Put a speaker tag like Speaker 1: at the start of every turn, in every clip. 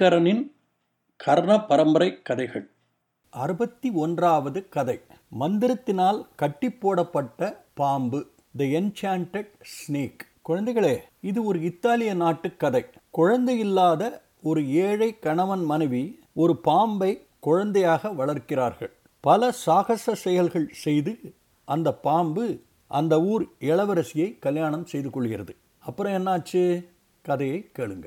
Speaker 1: ஐங்கரனின் கர்ண பரம்பரை கதைகள். அறுபத்தி ஒன்றாவது கதை. மந்திரத்தினால் கட்டி போடப்பட்ட பாம்பு த என்சாண்டட் ஸ்னேக் குழந்தைகளே இது ஒரு இத்தாலிய நாட்டு கதை. குழந்தை இல்லாத ஒரு ஏழை கணவன் மனைவி ஒரு பாம்பை குழந்தையாக வளர்க்கிறார்கள். பல சாகச செயல்கள் செய்து அந்த பாம்பு அந்த ஊர் இளவரசியை கல்யாணம் செய்து கொள்கிறது. அப்புறம் என்னாச்சு? கதையை கேளுங்க.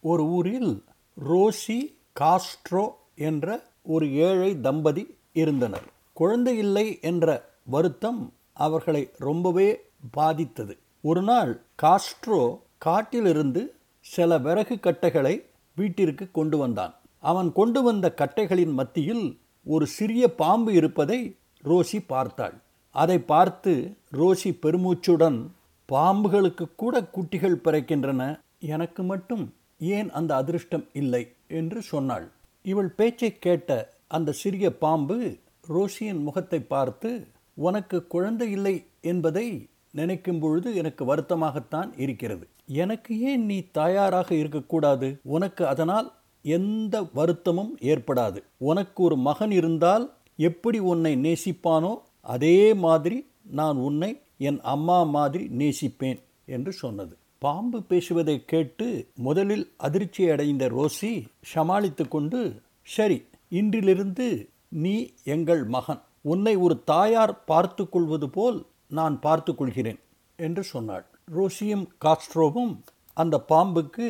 Speaker 1: ஒரு ஊரில் ரோசி காஸ்ட்ரோ என்ற ஒரு ஏழை தம்பதி இருந்தனர். குழந்தை இல்லை என்ற வருத்தம் அவர்களை ரொம்பவே பாதித்தது. ஒரு நாள் காஸ்ட்ரோ காட்டிலிருந்து சில விறகு கட்டைகளை வீட்டிற்கு கொண்டு வந்தான். அவன் கொண்டு வந்த கட்டைகளின் மத்தியில் ஒரு சிறிய பாம்பு இருப்பதை ரோசி பார்த்தாள். அதை பார்த்து ரோசி பெருமூச்சுடன் பாம்புகளுக்கு கூட குட்டிகள் பிறக்கின்றன. எனக்கு மட்டும் ஏன் அந்த அதிர்ஷ்டம் இல்லை என்று சொன்னாள். இவள் பேச்சை கேட்ட அந்த சிறிய பாம்பு ரோஷியின் முகத்தை பார்த்து உனக்கு குழந்தை இல்லை என்பதை நினைக்கும் பொழுது எனக்கு வருத்தமாகத்தான் இருக்கிறது. எனக்கு ஏன் நீ தாயாராக இருக்கக்கூடாது? உனக்கு அதனால் எந்த வருத்தமும் ஏற்படாது. உனக்கு ஒரு மகன் இருந்தால் எப்படி உன்னை நேசிப்பானோ அதே மாதிரி நான் உன்னை என் அம்மா மாதிரி நேசிப்பேன் என்று சொன்னது. பாம்பு பேசுவதை கேட்டு முதலில் அதிர்ச்சி அடைந்த ரோசி சமாளித்து கொண்டு சரி இன்றிலிருந்து நீ எங்கள் மகன். உன்னை ஒரு தாயார் பார்த்து கொள்வது போல் நான் பார்த்து கொள்கிறேன் என்று சொன்னாள். ரோசியும் காஸ்ட்ரோவும் அந்த பாம்புக்கு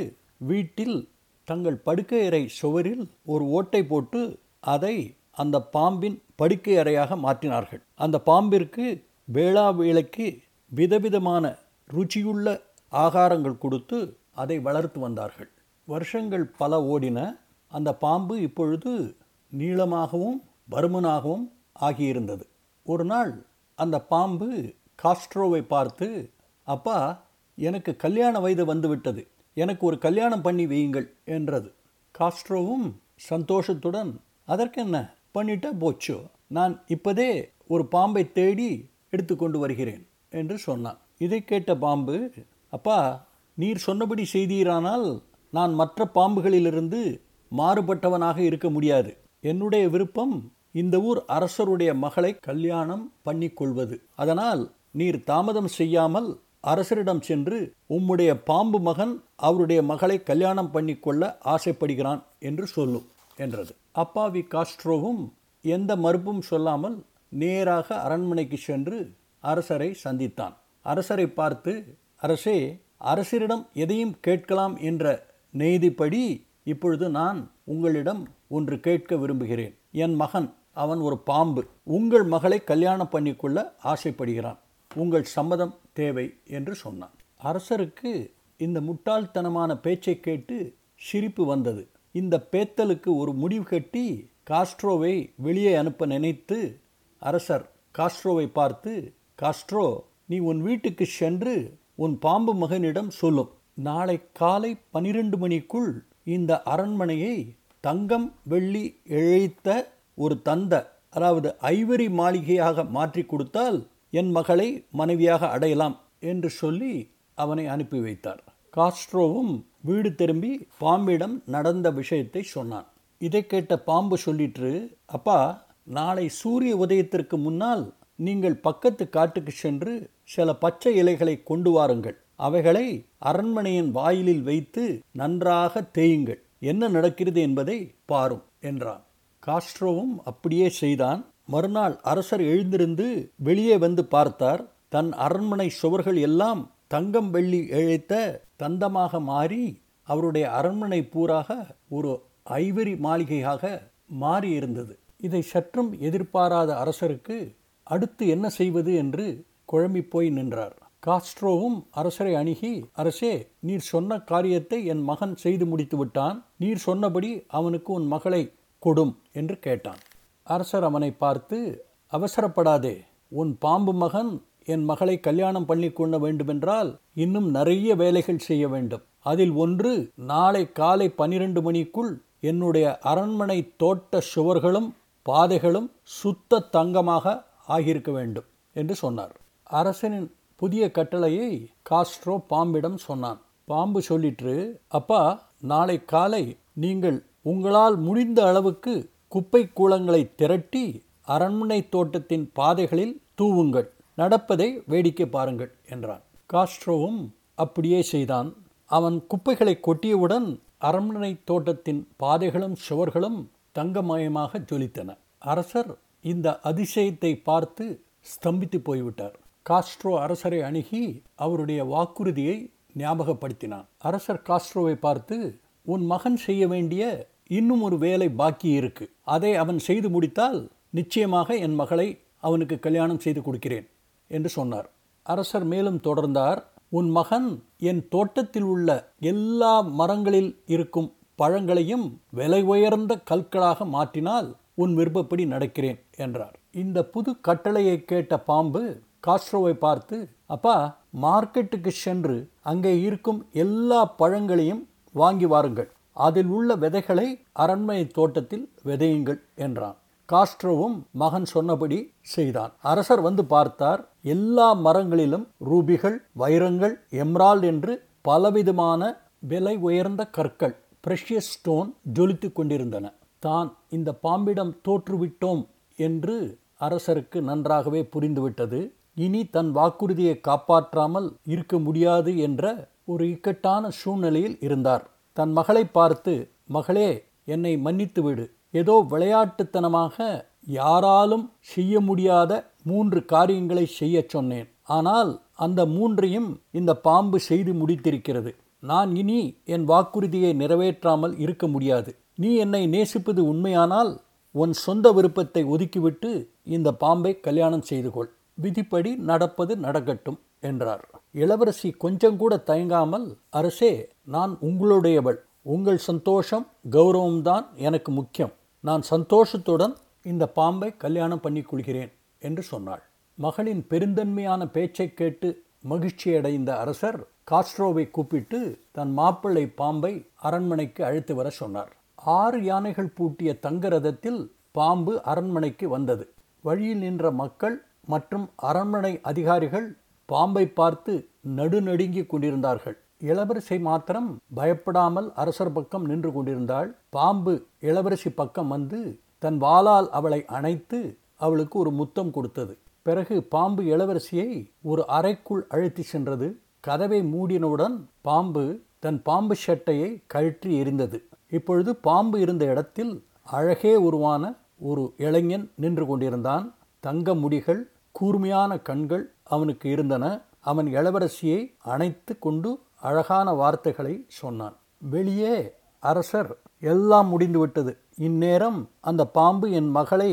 Speaker 1: வீட்டில் தங்கள் படுக்கையறை சுவரில் ஒரு ஓட்டை போட்டு அதை அந்த பாம்பின் படுக்கை அறையாக மாற்றினார்கள். அந்த பாம்பிற்கு வேளா வேளைக்கு விதவிதமான ருச்சியுள்ள ஆகாரங்கள் கொடுத்து அதை வளர்த்து வந்தார்கள். வருஷங்கள் பல ஓடின. அந்த பாம்பு இப்பொழுது நீளமாகவும் பருமனாகவும் ஆகியிருந்தது. ஒரு நாள் அந்த பாம்பு காஸ்ட்ரோவை பார்த்து அப்பா எனக்கு கல்யாண வயது வந்துவிட்டது. எனக்கு ஒரு கல்யாணம் பண்ணி வையுங்கள் என்றது. காஸ்ட்ரோவும் சந்தோஷத்துடன் அதற்கென்ன? பண்ணிட்டா போச்சோ? நான் இப்போதே ஒரு பாம்பை தேடி எடுத்துக்கொண்டு வருகிறேன் என்று சொன்னான். இதை கேட்ட பாம்பு அப்பா நீர் சொன்னபடி செய்தீரானால் நான் மற்ற பாம்புகளிலிருந்து மாறுபட்டவனாக இருக்க முடியாது. என்னுடைய விருப்பம் இந்த ஊர் அரசருடைய மகளை கல்யாணம் பண்ணி கொள்வது அதனால் நீர் தாமதம் செய்யாமல் அரசரிடம் சென்று உம்முடைய பாம்பு மகன் அவருடைய மகளை கல்யாணம் பண்ணிக்கொள்ள ஆசைப்படுகிறான் என்று சொல்லும் என்றது. அப்பாவி காஸ்ட்ரோவும் எந்த மறுப்பும் சொல்லாமல் நேராக அரண்மனைக்கு சென்று அரசரை சந்தித்தான். அரசரை பார்த்து அரசே அரசரிடம் எதையும் கேட்கலாம் என்ற நெய்திப்படி இப்பொழுது நான் உங்களிடம் ஒன்று கேட்க விரும்புகிறேன். என் மகன் அவன் ஒரு பாம்பு. உங்கள் மகளை கல்யாணம் பண்ணிக்கொள்ள ஆசைப்படுகிறான். உங்கள் சம்மதம் தேவை என்று சொன்னான். அரசருக்கு இந்த முட்டாள்தனமான பேச்சை கேட்டு சிரிப்பு வந்தது. இந்த பேத்தலுக்கு ஒரு முடிவு கட்டி காஸ்ட்ரோவை வெளியே அனுப்ப நினைத்து அரசர் காஸ்ட்ரோவை பார்த்து காஸ்ட்ரோ நீ உன் வீட்டுக்கு சென்று உன் பாம்பு மகனிடம் சொல்லும். நாளை காலை பனிரெண்டு மணிக்குள் இந்த அரண்மனையை தங்கம் வெள்ளி இழைத்த ஒரு தந்த அதாவது ஐவரி மாளிகையாக மாற்றி கொடுத்தால் என் மகளை மனைவியாக அடையலாம் என்று சொல்லி அவனை அனுப்பி வைத்தார். காஸ்ட்ரோவும் வீடு திரும்பி பாம்பிடம் நடந்த விஷயத்தை சொன்னான். இதை கேட்ட பாம்பு சொல்லிற்று அப்பா நாளை சூரிய உதயத்திற்கு முன்னால் நீங்கள் பக்கத்து காட்டுக்கு சென்று சில பச்சை இலைகளை கொண்டு வாருங்கள். அவைகளை அரண்மனையின் வாயிலில் வைத்து நன்றாக தேயுங்கள். என்ன நடக்கிறது என்பதை பாரும் என்றான். காஸ்ட்ரோவும் அப்படியே செய்தான். மறுநாள் அரசர் எழுந்திருந்து வெளியே வந்து பார்த்தார். தன் அரண்மனை சுவர்கள் எல்லாம் தங்கம் வெள்ளி இழைத்த தந்தமாக மாறி அவருடைய அரண்மனை பூராக ஒரு ஐவரி மாளிகையாக மாறியிருந்தது. இதை சற்றும் எதிர்பாராத அரசருக்கு அடுத்து என்ன செய்வது என்று குழம்பி போய் நின்றார். காஸ்ட்ரோவும் அரசரை அணுகி அரசே நீர் சொன்ன காரியத்தை என் மகன் செய்து முடித்து விட்டான். நீர் சொன்னபடி அவனுக்கு உன் மகளை கொடும் என்று கேட்டான். அரசர் அவனை பார்த்து அவசரப்படாதே. உன் பாம்பு மகன் என் மகளை கல்யாணம் பண்ணி கொள்ள வேண்டுமென்றால் இன்னும் நிறைய வேலைகள் செய்ய வேண்டும். அதில் ஒன்று நாளை காலை பனிரெண்டு மணிக்குள் என்னுடைய அரண்மனை தோட்ட சுவர்களும் பாதைகளும் சுத்த தங்கமாக ஆகியிருக்க வேண்டும் என்று சொன்னார். அரசனின் புதிய கட்டளையை காஸ்ட்ரோ பாம்பிடம் சொன்னான். பாம்பு சொல்லிற்று அப்பா நாளை காலை நீங்கள் உங்களால் முடிந்த அளவுக்கு குப்பை கூளங்களை திரட்டி அரண்மனை தோட்டத்தின் பாதைகளில் தூவுங்கள். நடப்பதை வேடிக்கை பாருங்கள் என்றான். காஸ்ட்ரோவும் அப்படியே செய்தான். அவன் குப்பைகளை கொட்டியவுடன் அரண்மனை தோட்டத்தின் பாதைகளும் சுவர்களும் தங்கமயமாக ஜொலித்தன. அரசர் இந்த அதிசயத்தை பார்த்து ஸ்தம்பித்து போய்விட்டார். காஸ்ட்ரோ அரசரை அணுகி அவருடைய வாக்குறுதியை ஞாபகப்படுத்தினான். அரசர் காஸ்ட்ரோவை பார்த்து உன் மகன் செய்ய வேண்டிய இன்னும் ஒரு வேலை பாக்கி இருக்கு. அதை அவன் செய்து முடித்தால் நிச்சயமாக என் மகளை அவனுக்கு கல்யாணம் செய்து கொடுக்கிறேன் என்று சொன்னார். அரசர் மேலும் தொடர்ந்தார் உன் மகன் என் தோட்டத்தில் உள்ள எல்லா மரங்களில் இருக்கும் பழங்களையும் விலை உயர்ந்த கற்களாக மாற்றினால் உன் விருப்பப்படி நடக்கிறேன் என்றார். இந்த புது கட்டளையை கேட்ட பாம்பு காஸ்ட்ரோவை பார்த்து அப்பா மார்க்கெட்டுக்கு சென்று அங்கே இருக்கும் எல்லா பழங்களையும் வாங்கி வாருங்கள். அதில் உள்ள விதைகளை அரண்மனை தோட்டத்தில் விதையுங்கள் என்றான். காஸ்ட்ரோவும் மகன் சொன்னபடி செய்தான். அரசர் வந்து பார்த்தார் எல்லா மரங்களிலும் ரூபிகள் வைரங்கள் எம்ரால் என்று பலவிதமான விலை உயர்ந்த கற்கள் பிரஷியஸ் ஸ்டோன் ஜொலித்து கொண்டிருந்தன. தான் இந்த பாம்பிடம் தோற்றுவிட்டோம் என்று அரசருக்கு நன்றாகவே புரிந்துவிட்டது. இனி தன் வாக்குறுதியை காப்பாற்றாமல் இருக்க முடியாது என்ற ஒரு இக்கட்டான சூழ்நிலையில் இருந்தார். தன் மகளை பார்த்து மகளே என்னை மன்னித்து விடு. ஏதோ விளையாட்டுத்தனமாக யாராலும் செய்ய முடியாத மூன்று காரியங்களை செய்ய சொன்னேன். ஆனால் அந்த மூன்றையும் இந்த பாம்பு செய்து முடித்திருக்கிறது. நான் இனி என் வாக்குறுதியை நிறைவேற்றாமல் இருக்க முடியாது. நீ என்னை நேசிப்பது உண்மையானால் உன் சொந்த விருப்பத்தை ஒதுக்கிவிட்டு இந்த பாம்பை கல்யாணம் செய்து கொள். விதிப்படி நடப்பது நடக்கட்டும் என்றார். இளவரசி கொஞ்சம் கூட தயங்காமல் அரசே நான் உங்களுடையவள். உங்கள் சந்தோஷம் கௌரவம்தான் எனக்கு முக்கியம். நான் சந்தோஷத்துடன் இந்த பாம்பை கல்யாணம் பண்ணி கொள்கிறேன் என்று சொன்னாள். மகளின் பெருந்தன்மையான பேச்சை கேட்டு மகிழ்ச்சியடைந்த அரசர் காஸ்ட்ரோவை கூப்பிட்டு தன் மாப்பிள்ளை பாம்பை அரண்மனைக்கு அழைத்து வர சொன்னார். ஆறு யானைகள் பூட்டிய தங்க ரதத்தில் பாம்பு அரண்மனைக்கு வந்தது. வழியில் நின்ற மக்கள் மற்றும் அரண்மனை அதிகாரிகள் பாம்பை பார்த்து நடுநடுங்கிக் கொண்டிருந்தார்கள். இளவரசி மாத்திரம் பயப்படாமல் அரசர் பக்கம் நின்று கொண்டிருந்தாள். பாம்பு இளவரசி பக்கம் வந்து தன் வாளால் அவளை அணைத்து அவளுக்கு ஒரு முத்தம் கொடுத்தது. பிறகு பாம்பு இளவரசியை ஒரு அறைக்குள் அழைத்து சென்றது. கதவை மூடினவுடன் பாம்பு தன் பாம்பு சட்டையை கழற்றி எரிந்தது இப்பொழுது பாம்பு இருந்த இடத்தில் அழகே உருவான ஒரு இளைஞன் நின்று கொண்டிருந்தான். தங்க முடிகள் கூர்மையான கண்கள் அவனுக்கு இருந்தன. அவன் இளவரசியை அணைத்து கொண்டு அழகான வார்த்தைகளை சொன்னான். வெளியே அரசர் எல்லாம் முடிந்துவிட்டது. இந்நேரம் அந்த பாம்பு என் மகளை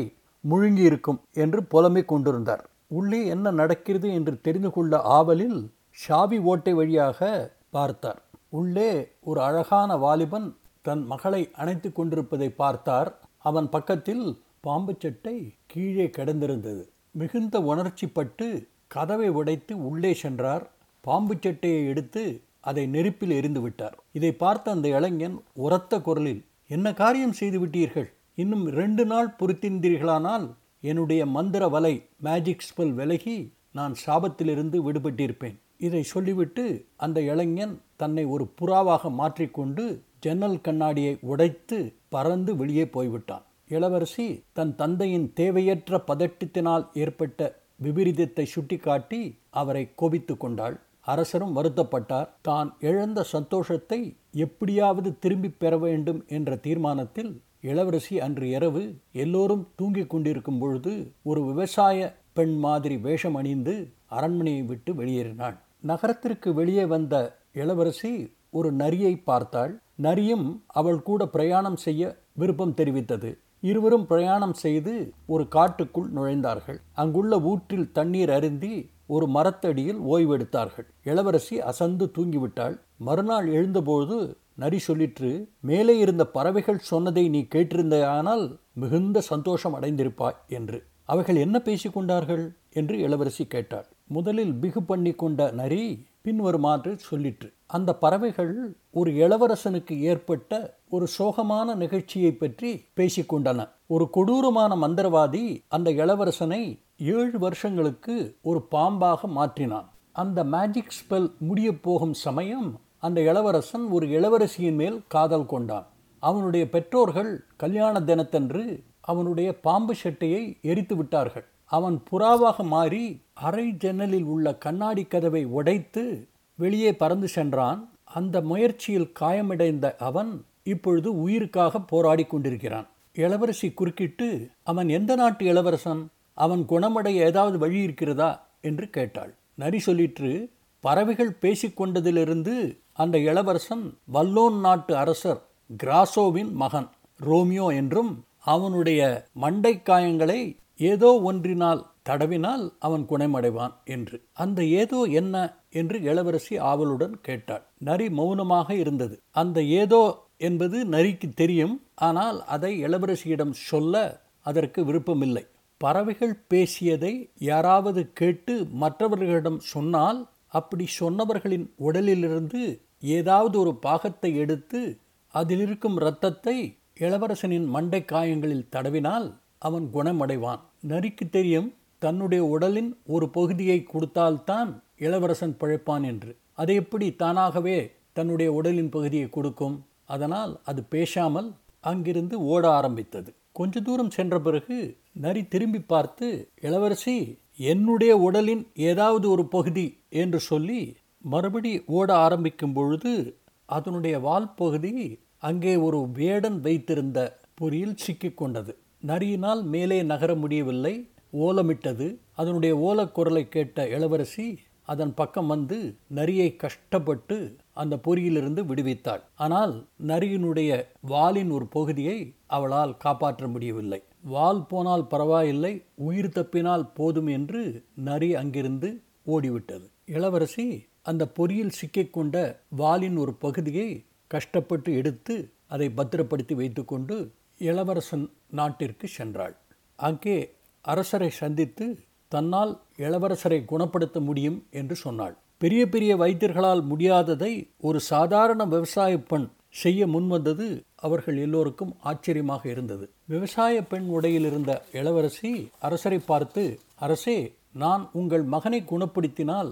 Speaker 1: முழுங்கி இருக்கும் என்று புலம்பிக் கொண்டிருந்தார். உள்ளே என்ன நடக்கிறது என்று தெரிந்து கொள்ள ஆவலில் ஷாவி ஓட்டை வழியாக பார்த்தார். உள்ளே ஒரு அழகான வாலிபன் தன் மகளை அணைத்து கொண்டிருப்பதை பார்த்தார். அவன் பக்கத்தில் பாம்பு சட்டை கீழே கிடந்திருந்தது. மிகுந்த உணர்ச்சிப்பட்டு கதவை உடைத்து உள்ளே சென்றார். பாம்பு சட்டையை எடுத்து அதை நெருப்பில் எரிந்து விட்டார். இதை பார்த்த அந்த இளைஞன் உரத்த குரலில் என்ன காரியம் செய்து விட்டீர்கள்? இன்னும் ரெண்டு நாள் பொறுத்திருந்தீர்களானால் என்னுடைய மந்திர வலை மேஜிக் ஸ்பெல் விலகி நான் சாபத்திலிருந்து விடுபட்டிருப்பேன். இதை சொல்லிவிட்டு அந்த இளைஞன் தன்னை ஒரு புறாவாக மாற்றிக்கொண்டு ஜன்னல் கண்ணாடியை உடைத்து பறந்து வெளியே போய்விட்டான். இளவரசி தன் தந்தையின் தேவையற்ற பதட்டத்தினால் ஏற்பட்ட விபரீதத்தை சுட்டிக்காட்டி அவரை கோபித்து கொண்டாள். அரசரும் வருத்தப்பட்டார். தான் இழந்த சந்தோஷத்தை எப்படியாவது திரும்பி பெற வேண்டும் என்ற தீர்மானத்தில் இளவரசி அன்று இரவு எல்லோரும் தூங்கிக் கொண்டிருக்கும் பொழுது ஒரு விவசாய பெண் மாதிரி வேஷம் அணிந்து அரண்மனையை விட்டு வெளியேறினாள். நகரத்திற்கு வெளியே வந்த இளவரசி ஒரு நரியை பார்த்தாள். நரியும் அவள் கூட பிரயாணம் செய்ய விருப்பம் தெரிவித்தது. இருவரும் பிரயாணம் செய்து ஒரு காட்டுக்குள் நுழைந்தார்கள். அங்குள்ள ஊற்றில் தண்ணீர் அருந்தி ஒரு மரத்தடியில் ஓய்வெடுத்தார்கள். இளவரசி அசந்து தூங்கிவிட்டாள். மறுநாள் எழுந்தபோது நரி சொல்லிற்று மேலே இருந்த பறவைகள் சொன்னதை நீ கேட்டிருந்தாயானால் மிகுந்த சந்தோஷம் அடைந்திருப்பாய் என்று. அவைகள் என்ன பேசிக்கொண்டார்கள் என்று இளவரசி கேட்டாள். முதலில் பிகு பண்ணி கொண்ட நரி பின்வருமாறு சொல்லிற்று. அந்த பறவைகள் ஒரு இளவரசனுக்கு ஏற்பட்ட ஒரு சோகமான நிகழ்ச்சியை பற்றி பேசிக்கொண்டன. ஒரு கொடூரமான மந்திரவாதி அந்த இளவரசனை ஏழு வருஷங்களுக்கு ஒரு பாம்பாக மாற்றினான். அந்த மேஜிக் ஸ்பெல் முடிய போகும் சமயம் அந்த இளவரசன் ஒரு இளவரசியின் மேல் காதல் கொண்டான். அவனுடைய பெற்றோர்கள் கல்யாண தினத்தன்று அவனுடைய பாம்பு சட்டையை எரித்து விட்டார்கள். அவன் புறாவாக மாறி அறை ஜன்னலில் உள்ள கண்ணாடி கதவை உடைத்து வெளியே பறந்து சென்றான். அந்த முயற்சியில் காயமடைந்த அவன் இப்பொழுது உயிருக்காக போராடி கொண்டிருக்கிறான். இளவரசி குறுக்கிட்டு அவன் எந்த நாட்டு இளவரசன்? அவன் குணமடைய ஏதாவது வழி இருக்கிறதா? என்று கேட்டாள். நரி சொல்லிற்று பறவைகள் பேசிக்கொண்டதிலிருந்து அந்த இளவரசன் வல்லோன் நாட்டு அரசர் கிராசோவின் மகன் ரோமியோ என்றும் அவனுடைய மண்டைக்காயங்களை ஏதோ ஒன்றினால் தடவினால் அவன் குணமடைவான் என்று. அந்த ஏதோ என்ன? என்று இளவரசி ஆவலுடன் கேட்டாள். நரி மௌனமாக இருந்தது. அந்த ஏதோ என்பது நரிக்கு தெரியும். ஆனால் அதை இளவரசியிடம் சொல்ல அதற்கு விருப்பமில்லை. பறவைகள் பேசியதை யாராவது கேட்டு மற்றவர்களிடம் சொன்னால் அப்படி சொன்னவர்களின் உடலிலிருந்து ஏதாவது ஒரு பாகத்தை எடுத்து அதில் இருக்கும் இரத்தத்தை இளவரசனின் மண்டை காயங்களில் தடவினால் அவன் குணமடைவான். நரிக்கு தெரியும் தன்னுடைய உடலின் ஒரு பகுதியை கொடுத்தால்தான் இளவரசன் பிழைப்பான் என்று. அது எப்படி தானாகவே தன்னுடைய உடலின் பகுதியை கொடுக்கும்? அதனால் அது பேசாமல் அங்கிருந்து ஓட ஆரம்பித்தது. கொஞ்ச தூரம் சென்ற பிறகு நரி திரும்பி பார்த்து இளவரசி என்னுடைய உடலின் ஏதாவது ஒரு பகுதி என்று சொல்லி மறுபடி ஓட ஆரம்பிக்கும் பொழுது அதனுடைய வால் பகுதி அங்கே ஒரு வேடன் வைத்திருந்த பொறியில் சிக்கிக்கொண்டது நரியினால் மேலே நகர முடியவில்லை ஓலமிட்டது. அதனுடைய ஓலக்குரலை கேட்ட இளவரசி அதன் பக்கம் வந்து நரியை கஷ்டப்பட்டு அந்த பொறியிலிருந்து விடுவித்தாள். ஆனால் நரியினுடைய வாலின் ஒரு பகுதியை அவளால் காப்பாற்ற முடியவில்லை. வால் போனால் பரவாயில்லை உயிர் தப்பினால் போதும் என்று நரி அங்கிருந்து ஓடிவிட்டது. இளவரசி அந்த பொறியில் சிக்கிக்கொண்ட வாலின் ஒரு பகுதியை கஷ்டப்பட்டு எடுத்து அதை பத்திரப்படுத்தி வைத்துக்கொண்டு இளவரசன் நாட்டிற்கு சென்றாள். அங்கே அரசரை சந்தித்து தன்னால் இளவரசரை குணப்படுத்த முடியும் என்று சொன்னாள். பெரிய பெரிய வைத்தியர்களால் முடியாததை ஒரு சாதாரண விவசாய பெண் செய்ய முன்வந்தது அவர்கள் எல்லோருக்கும் ஆச்சரியமாக இருந்தது. விவசாய பெண் உடையில் இருந்த இளவரசி அரசரை பார்த்து அரசே நான் உங்கள் மகனை குணப்படுத்தினால்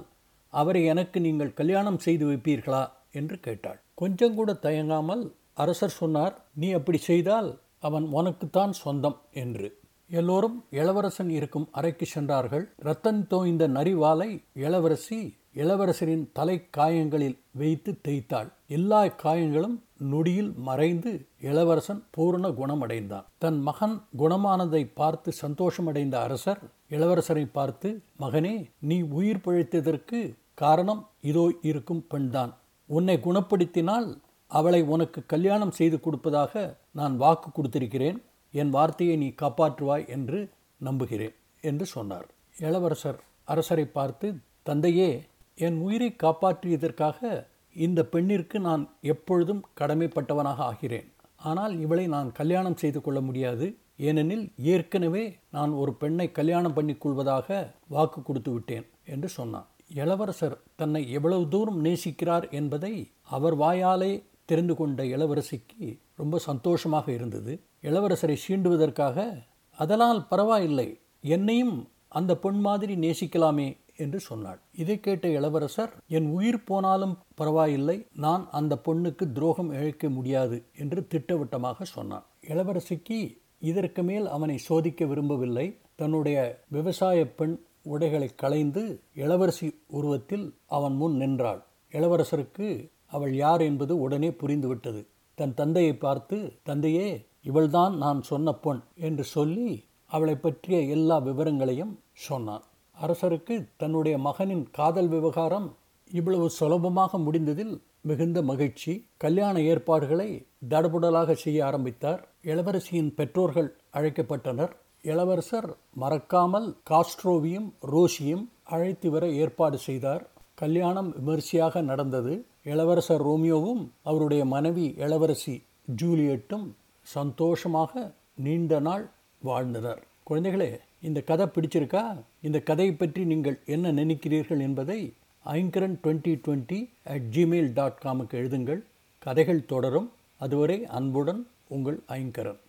Speaker 1: அவரை எனக்கு நீங்கள் கல்யாணம் செய்து வைப்பீர்களா? என்று கேட்டாள். கொஞ்சம் கூட தயங்காமல் அரசர் சொன்னார் நீ அப்படி செய்தால் அவன் உனக்குத்தான் சொந்தம் என்று. எல்லோரும் இளவரசன் இருக்கும் அறைக்கு சென்றார்கள். ரத்தன் தோய்ந்த நரிவாலை இளவரசி இளவரசரின் தலை காயங்களில் வைத்து தேய்த்தாள். எல்லா காயங்களும் நொடியில் மறைந்து இளவரசன் பூரண குணமடைந்தான். தன் மகன் குணமானதை பார்த்து சந்தோஷமடைந்த அரசர் இளவரசரை பார்த்து மகனே நீ உயிர் பிழைத்ததற்கு காரணம் இதோ இருக்கும் பெண்தான். உன்னை குணப்படுத்தினால் அவளை உனக்கு கல்யாணம் செய்து கொடுப்பதாக நான் வாக்கு கொடுத்திருக்கிறேன். என் வார்த்தையை நீ காப்பாற்றுவாய் என்று நம்புகிறேன் என்று சொன்னார். இளவரசர் அரசரை பார்த்து தந்தையே என் உயிரை காப்பாற்றியதற்காக இந்த பெண்ணிற்கு நான் எப்பொழுதும் கடமைப்பட்டவனாக ஆகிறேன். ஆனால் இவளை நான் கல்யாணம் செய்து கொள்ள முடியாது. ஏனெனில் ஏற்கனவே நான் ஒரு பெண்ணை கல்யாணம் பண்ணி கொள்வதாக வாக்கு கொடுத்து விட்டேன் என்று சொன்னான். இளவரசர் தன்னை எவ்வளவு தூரம் நேசிக்கிறார் என்பதை அவர் வாயாலே தெரிந்து கொண்ட இளவரசிக்கு ரொம்ப சந்தோஷமாக இருந்தது. இளவரசரை சீண்டுவதற்காக அதனால் பரவாயில்லை என்னையும் அந்த பெண் மாதிரி நேசிக்கலாமே என்று சொன்னாள். இதை கேட்ட இளவரசர் என் உயிர் போனாலும் பரவாயில்லை நான் அந்த பொண்ணுக்கு துரோகம் இழைக்க முடியாது என்று திட்டவட்டமாக சொன்னான். இளவரசிக்கு இதற்கு மேல் அவனை சோதிக்க விரும்பவில்லை. தன்னுடைய விவசாய பெண் உடைகளை களைந்து இளவரசி உருவத்தில் அவன் முன் நின்றாள். இளவரசருக்கு அவள் யார் என்பது உடனே புரிந்துவிட்டது. தன் தந்தையை பார்த்து தந்தையே இவள்தான் நான் சொன்ன பொன் என்று சொல்லி அவளை பற்றிய எல்லா விவரங்களையும் சொன்னான். அரசருக்கு தன்னுடைய மகனின் காதல் விவகாரம் இவ்வளவு சுலபமாக முடிந்ததில் மிகுந்த மகிழ்ச்சி. கல்யாண ஏற்பாடுகளை தடபுடலாக செய்ய ஆரம்பித்தார். இளவரசியின் பெற்றோர்கள் அழைக்கப்பட்டனர். இளவரசர் மறக்காமல் காஸ்ட்ரோவியும் ரோஷியும் அழைத்து வர ஏற்பாடு செய்தார். கல்யாணம் விமரிசையாக நடந்தது. இளவரசர் ரோமியோவும் அவருடைய மனைவி இளவரசி ஜூலியட்டும் சந்தோஷமாக நீண்ட நாள் வாழ்ந்தனர். குழந்தைகளே இந்த கதை பிடிச்சிருக்கா? இந்த கதையை பற்றி நீங்கள் என்ன நினைக்கிறீர்கள் என்பதை Aingaran twenty twenty at Gmail dot காமுக்கு எழுதுங்கள். கதைகள் தொடரும். அதுவரை அன்புடன் உங்கள் ஐங்கரன்.